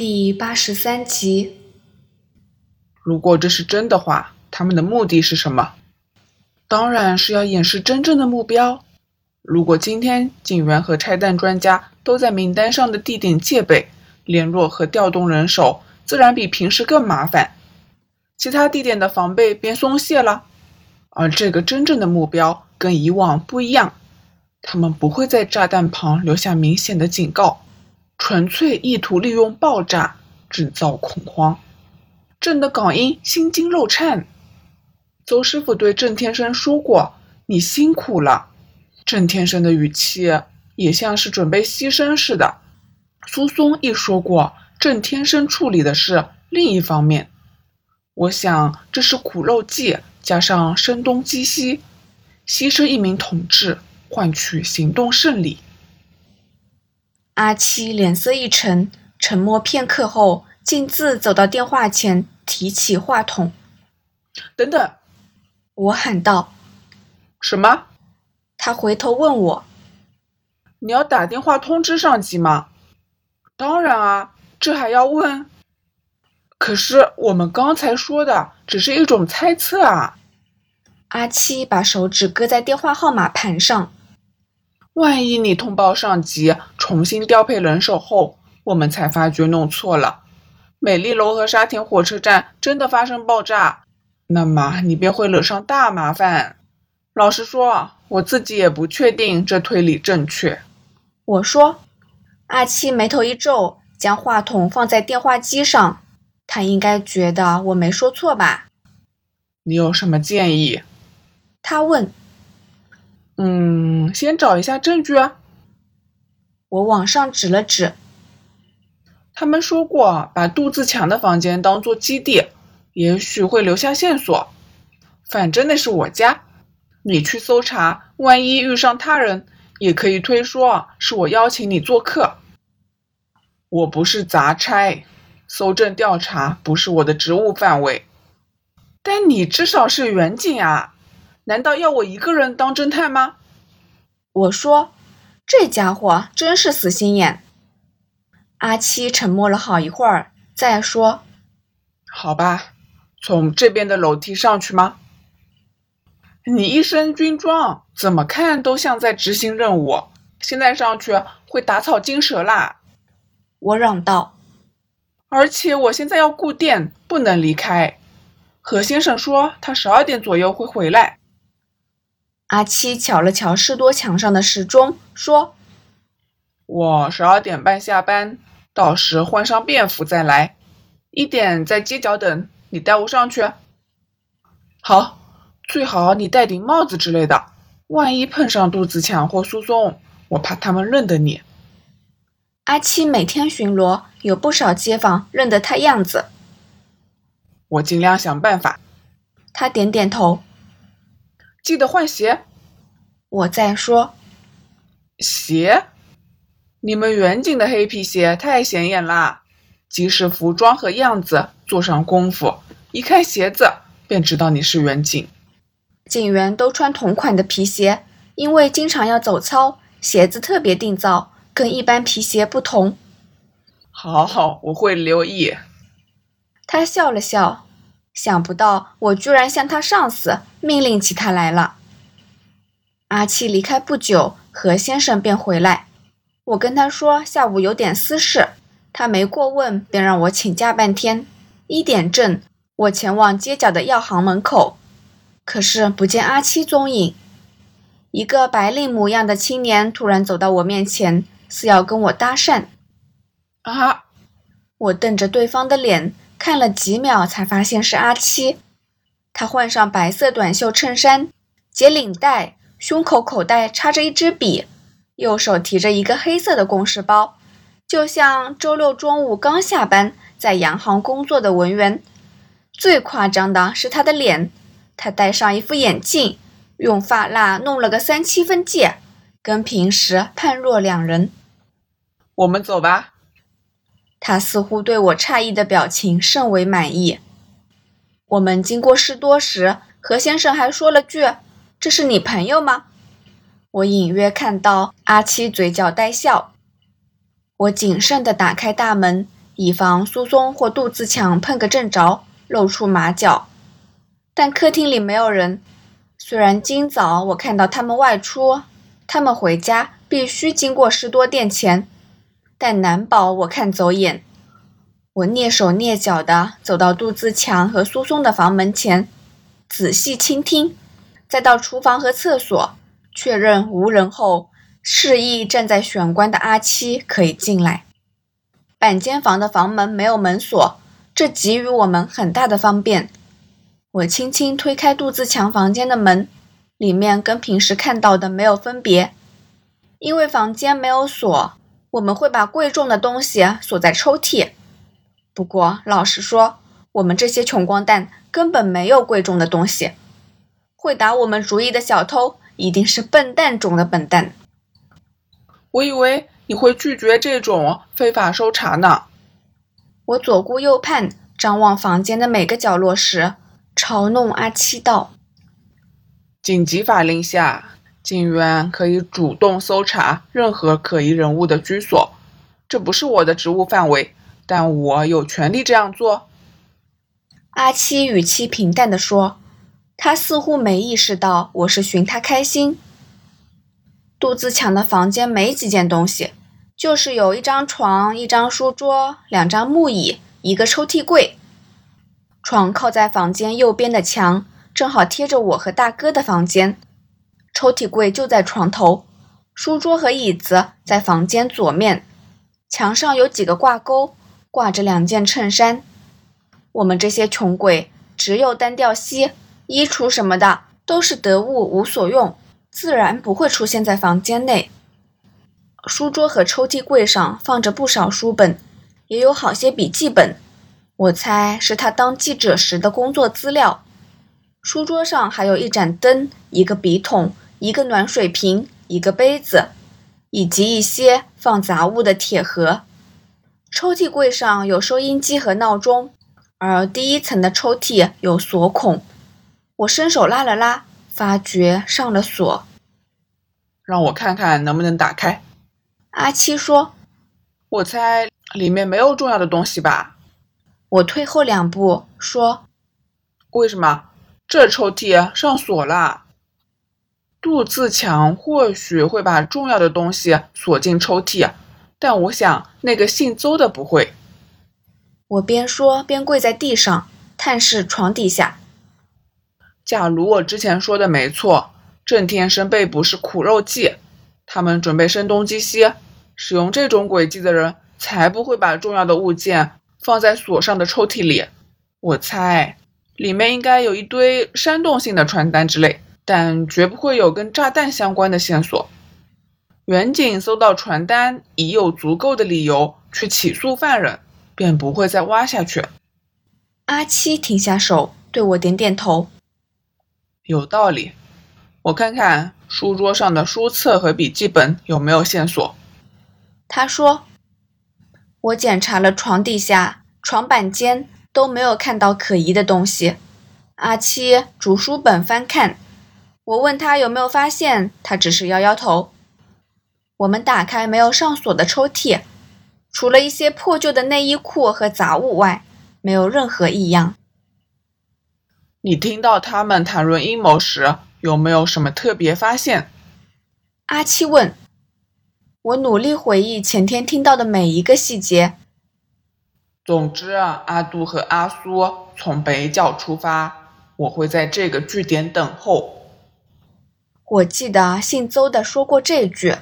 第八十三集。如果这是真的话，他们的目的是什么？当然是要掩饰真正的目标。如果今天警员和拆弹专家都在名单上的地点戒备，联络和调动人手自然比平时更麻烦，其他地点的防备便松懈了。而这个真正的目标跟以往不一样，他们不会在炸弹旁留下明显的警告，纯粹意图利用爆炸制造恐慌。朕的港英心惊肉颤。邹师傅对郑天生说过：“你辛苦了。”郑天生的语气也像是准备牺牲似的。苏松亦说过，郑天生处理的是另一方面。我想这是苦肉计加上声东击西，牺牲一名同志换取行动胜利。阿七脸色一沉，沉默片刻后，径自走到电话前，提起话筒。等等，我喊道：“什么？”他回头问我：“你要打电话通知上级吗？”“当然啊，这还要问？”“可是我们刚才说的只是一种猜测啊。”阿七把手指搁在电话号码盘上。“万一你通报上级，重新调配人手后，我们才发觉弄错了，美丽楼和沙田火车站真的发生爆炸，那么你便会惹上大麻烦。老实说。”我自己也不确定这推理正确。我说，阿七眉头一皱，将话筒放在电话机上。他应该觉得我没说错吧？你有什么建议？他问。嗯，先找一下证据啊。我往上指了指。他们说过，把杜自强的房间当做基地，也许会留下线索。反正那是我家。你去搜查，万一遇上他人，也可以推说是我邀请你做客。我不是杂差，搜证调查不是我的职务范围。但你至少是远景啊，难道要我一个人当侦探吗？我说，这家伙真是死心眼。阿七沉默了好一会儿，再说：“好吧，从这边的楼梯上去吗？”你一身军装，怎么看都像在执行任务。现在上去会打草惊蛇啦！我嚷道。而且我现在要顾店，不能离开。何先生说他十二点左右会回来。阿七瞧了瞧士多墙上的时钟，说：“我十二点半下班，到时换上便服再来。一点在街角等，你带我上去。”好。最好你戴顶帽子之类的，万一碰上杜子强或苏松，我怕他们认得你。阿七每天巡逻，有不少街坊认得他样子。我尽量想办法。他点点头。记得换鞋。我再说。鞋？你们远景的黑皮鞋太显眼啦，即使服装和样子做上功夫，一看鞋子便知道你是远景。警员都穿同款的皮鞋，因为经常要走操，鞋子特别定造，跟一般皮鞋不同。好好，我会留意。他笑了笑，想不到我居然向他上司，命令起他来了。阿七离开不久，何先生便回来。我跟他说下午有点私事，他没过问，便让我请假半天。一点正，我前往街角的药行门口。可是不见阿七踪影，一个白领模样的青年突然走到我面前，似要跟我搭讪。啊！我瞪着对方的脸看了几秒，才发现是阿七。他换上白色短袖衬衫，解领带，胸口口袋插着一支笔，右手提着一个黑色的公事包，就像周六中午刚下班在洋行工作的文员。最夸张的是他的脸。他戴上一副眼镜，用发蜡弄了个三七分戒，跟平时判若两人。我们走吧。他似乎对我诧异的表情甚为满意。我们经过士多时，何先生还说了句：“这是你朋友吗？”我隐约看到阿七嘴角带笑。我谨慎地打开大门，以防苏松或杜自强碰个正着，露出马脚。但客厅里没有人。虽然今早我看到他们外出，他们回家必须经过士多店前，但难保我看走眼。我蹑手蹑脚地走到杜自强和苏松的房门前，仔细倾听，再到厨房和厕所确认无人后，示意站在玄关的阿七可以进来。板间房的房门没有门锁，这给予我们很大的方便。我轻轻推开杜自强房间的门，里面跟平时看到的没有分别。因为房间没有锁，我们会把贵重的东西锁在抽屉。不过，老实说，我们这些穷光蛋根本没有贵重的东西。会打我们主意的小偷一定是笨蛋中的笨蛋。我以为你会拒绝这种非法搜查呢。我左顾右盼，张望房间的每个角落时。嘲弄阿七道：“紧急法令下，警员可以主动搜查任何可疑人物的居所。这不是我的职务范围，但我有权利这样做。”阿七语气平淡地说，他似乎没意识到我是寻他开心。杜自强的房间没几件东西，就是有一张床、一张书桌、两张木椅、一个抽屉柜。床靠在房间右边的墙，正好贴着我和大哥的房间。抽屉柜就在床头，书桌和椅子在房间左面。墙上有几个挂钩，挂着两件衬衫。我们这些穷鬼只有单调西，衣橱什么的都是得物无所用，自然不会出现在房间内。书桌和抽屉柜上放着不少书本，也有好些笔记本。我猜是他当记者时的工作资料。书桌上还有一盏灯、一个笔筒、一个暖水瓶、一个杯子，以及一些放杂物的铁盒。抽屉柜上有收音机和闹钟，而第一层的抽屉有锁孔。我伸手拉了拉，发觉上了锁。让我看看能不能打开。阿七说：“我猜里面没有重要的东西吧。”我退后两步说：“为什么这抽屉上锁了？杜自强或许会把重要的东西锁进抽屉，但我想那个姓邹的不会。”我边说边跪在地上探视床底下。假如我之前说的没错，郑天生被捕是苦肉计，他们准备声东击西，使用这种诡计的人才不会把重要的物件。放在锁上的抽屉里，我猜里面应该有一堆煽动性的传单之类，但绝不会有跟炸弹相关的线索。远景搜到传单，已有足够的理由去起诉犯人，便不会再挖下去。阿七停下手，对我点点头，有道理。我看看书桌上的书册和笔记本有没有线索。他说。我检查了床底下、床板间，都没有看到可疑的东西。阿七逐书本翻看，我问他有没有发现，他只是摇摇头。我们打开没有上锁的抽屉，除了一些破旧的内衣裤和杂物外，没有任何异样。你听到他们谈论阴谋时，有没有什么特别发现？阿七问。我努力回忆前天听到的每一个细节。总之啊，阿杜和阿苏从北角出发，我会在这个据点等候。我记得姓邹的说过这句。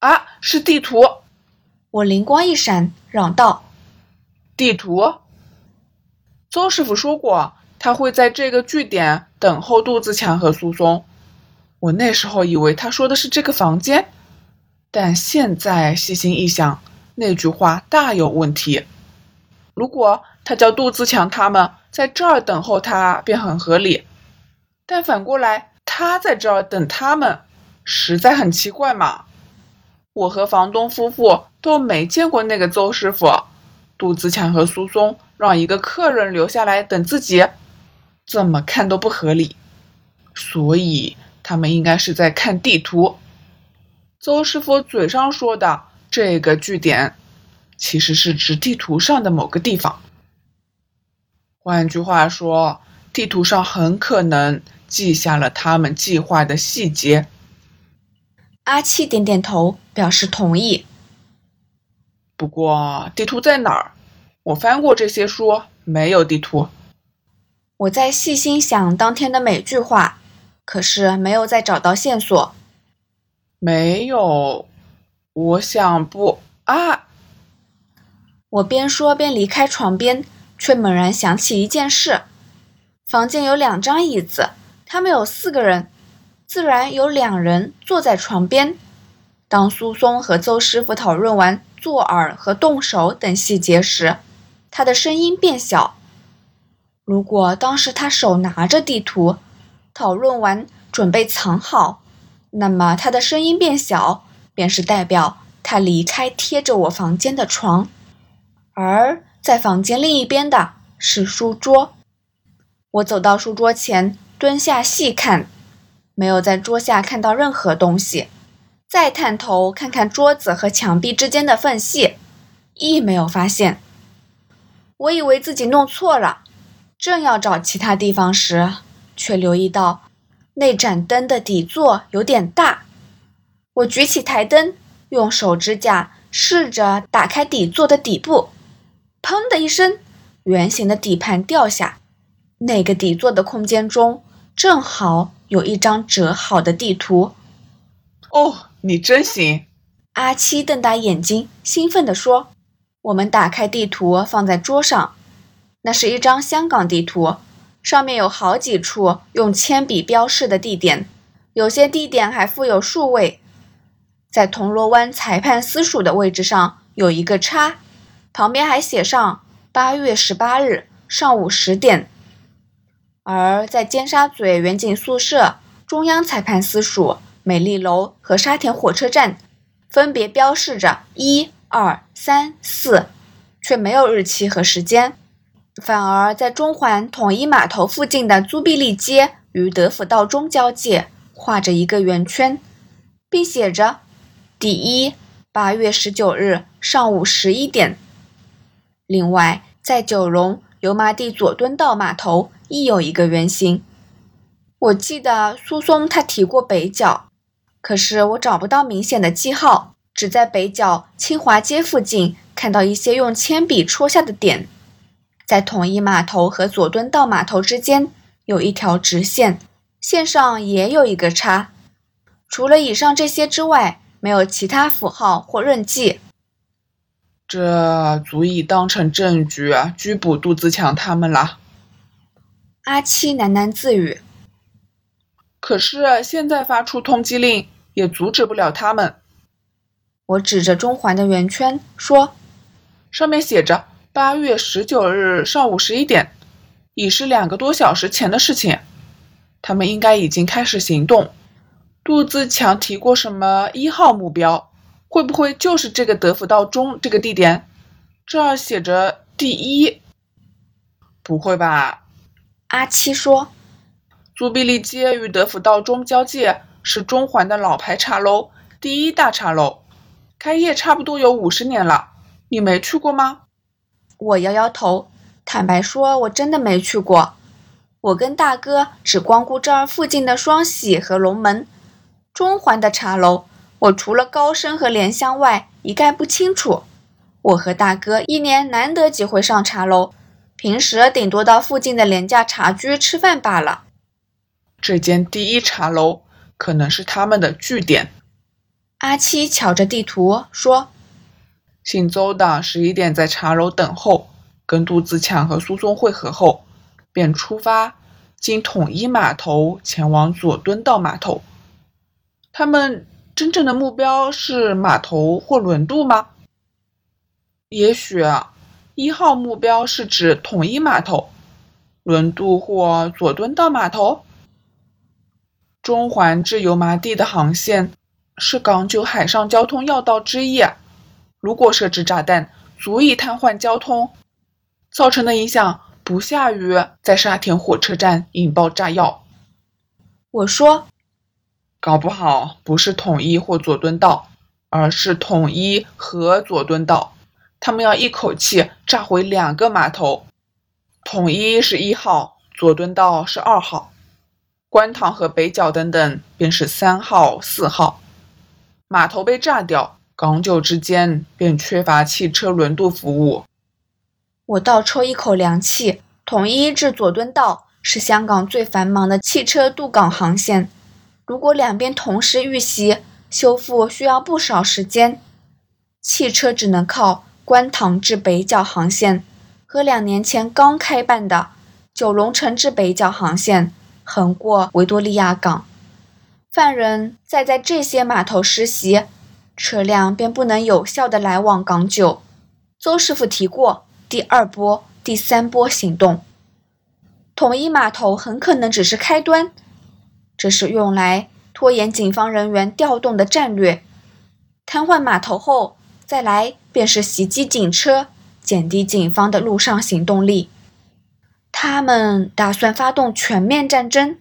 啊，是地图！我灵光一闪，嚷道：“地图！”邹师傅说过，他会在这个据点等候杜自强和苏松。我那时候以为他说的是这个房间。但现在细心一想，那句话大有问题。如果他叫杜自强他们在这儿等候他，便很合理。但反过来，他在这儿等他们，实在很奇怪嘛。我和房东夫妇都没见过那个邹师傅。杜子强和苏松让一个客人留下来等自己，怎么看都不合理。所以他们应该是在看地图。邹师傅嘴上说的这个据点，其实是指地图上的某个地方。换句话说，地图上很可能记下了他们计划的细节。阿七点点头，表示同意。不过，地图在哪儿？我翻过这些书，没有地图。我在细心想当天的每句话，可是没有再找到线索。没有，我想不啊。我边说边离开床边，却猛然想起一件事：房间有两张椅子，他们有四个人。自然有两人坐在床边。当苏松和邹师傅讨论完做饵和动手等细节时，他的声音变小。如果当时他手拿着地图，讨论完准备藏好，那么他的声音变小，便是代表他离开贴着我房间的床，而在房间另一边的是书桌。我走到书桌前，蹲下细看。没有在桌下看到任何东西，再探头看看桌子和墙壁之间的缝隙，亦没有发现。我以为自己弄错了，正要找其他地方时，却留意到那盏灯的底座有点大。我举起台灯，用手指甲试着打开底座的底部，砰的一声，圆形的底盘掉下，那个底座的空间中正好。有一张折好的地图。哦，你真行！阿七瞪大眼睛，兴奋地说：“我们打开地图，放在桌上。那是一张香港地图，上面有好几处用铅笔标示的地点，有些地点还附有数位。在铜锣湾裁判司署的位置上有一个叉，旁边还写上八月十八日上午十点。”而在尖沙咀远景宿舍、中央裁判司署、美丽楼和沙田火车站，分别标示着一、二、三、四，却没有日期和时间。反而在中环统一码头附近的租庇利街与德辅道中交界，画着一个圆圈，并写着“第一八月十九日上午十一点”。另外，在九龙油麻地佐敦道码头。亦有一个圆形。我记得苏松他提过北角，可是我找不到明显的记号，只在北角清华街附近看到一些用铅笔戳下的点。在统一码头和佐敦道码头之间有一条直线，线上也有一个叉。除了以上这些之外，没有其他符号或刃迹。这足以当成证据拘捕杜自强他们了。阿七喃喃自语：“可是现在发出通缉令也阻止不了他们。”我指着中环的圆圈说：“上面写着八月十九日上午十一点，已是两个多小时前的事情。他们应该已经开始行动。杜自强提过什么一号目标？会不会就是这个德福道中这个地点？这儿写着第一，不会吧？”阿七说：“朱庇利街与德辅道中交界，是中环的老牌茶楼，第一大茶楼，开业差不多有五十年了。你没去过吗？”我摇摇头，坦白说，我真的没去过。我跟大哥只光顾这儿附近的双喜和龙门，中环的茶楼，我除了高升和莲香外，一概不清楚。我和大哥一年难得几回上茶楼。平时顶多到附近的廉价茶居吃饭罢了。这间第一茶楼可能是他们的据点。阿七瞧着地图说：“姓邹的十一点在茶楼等候，跟杜自强和苏松会合后，便出发经统一码头前往佐敦道码头。他们真正的目标是码头或轮渡吗？也许。”一号目标是指统一码头、轮渡或佐敦道码头。中环至油麻地的航线是港九海上交通要道之一。如果设置炸弹，足以瘫痪交通，造成的影响不下于在沙田火车站引爆炸药。我说，搞不好不是统一或佐敦道，而是统一和佐敦道。他们要一口气炸毁两个码头，统一是一号，佐敦道是二号，观塘和北角等等便是三号、四号。码头被炸掉，港九之间便缺乏汽车轮渡服务。我倒抽一口凉气，统一至佐敦道是香港最繁忙的汽车渡港航线。如果两边同时遇袭，修复需要不少时间。汽车只能靠观塘至北角航线和两年前刚开办的九龙城至北角航线横过维多利亚港。犯人再在这些码头实习，车辆便不能有效的来往港九。邹师傅提过第二波、第三波行动，统一码头很可能只是开端。这是用来拖延警方人员调动的战略。瘫痪码头后，再来便是袭击警车，减低警方的路上行动力。他们打算发动全面战争。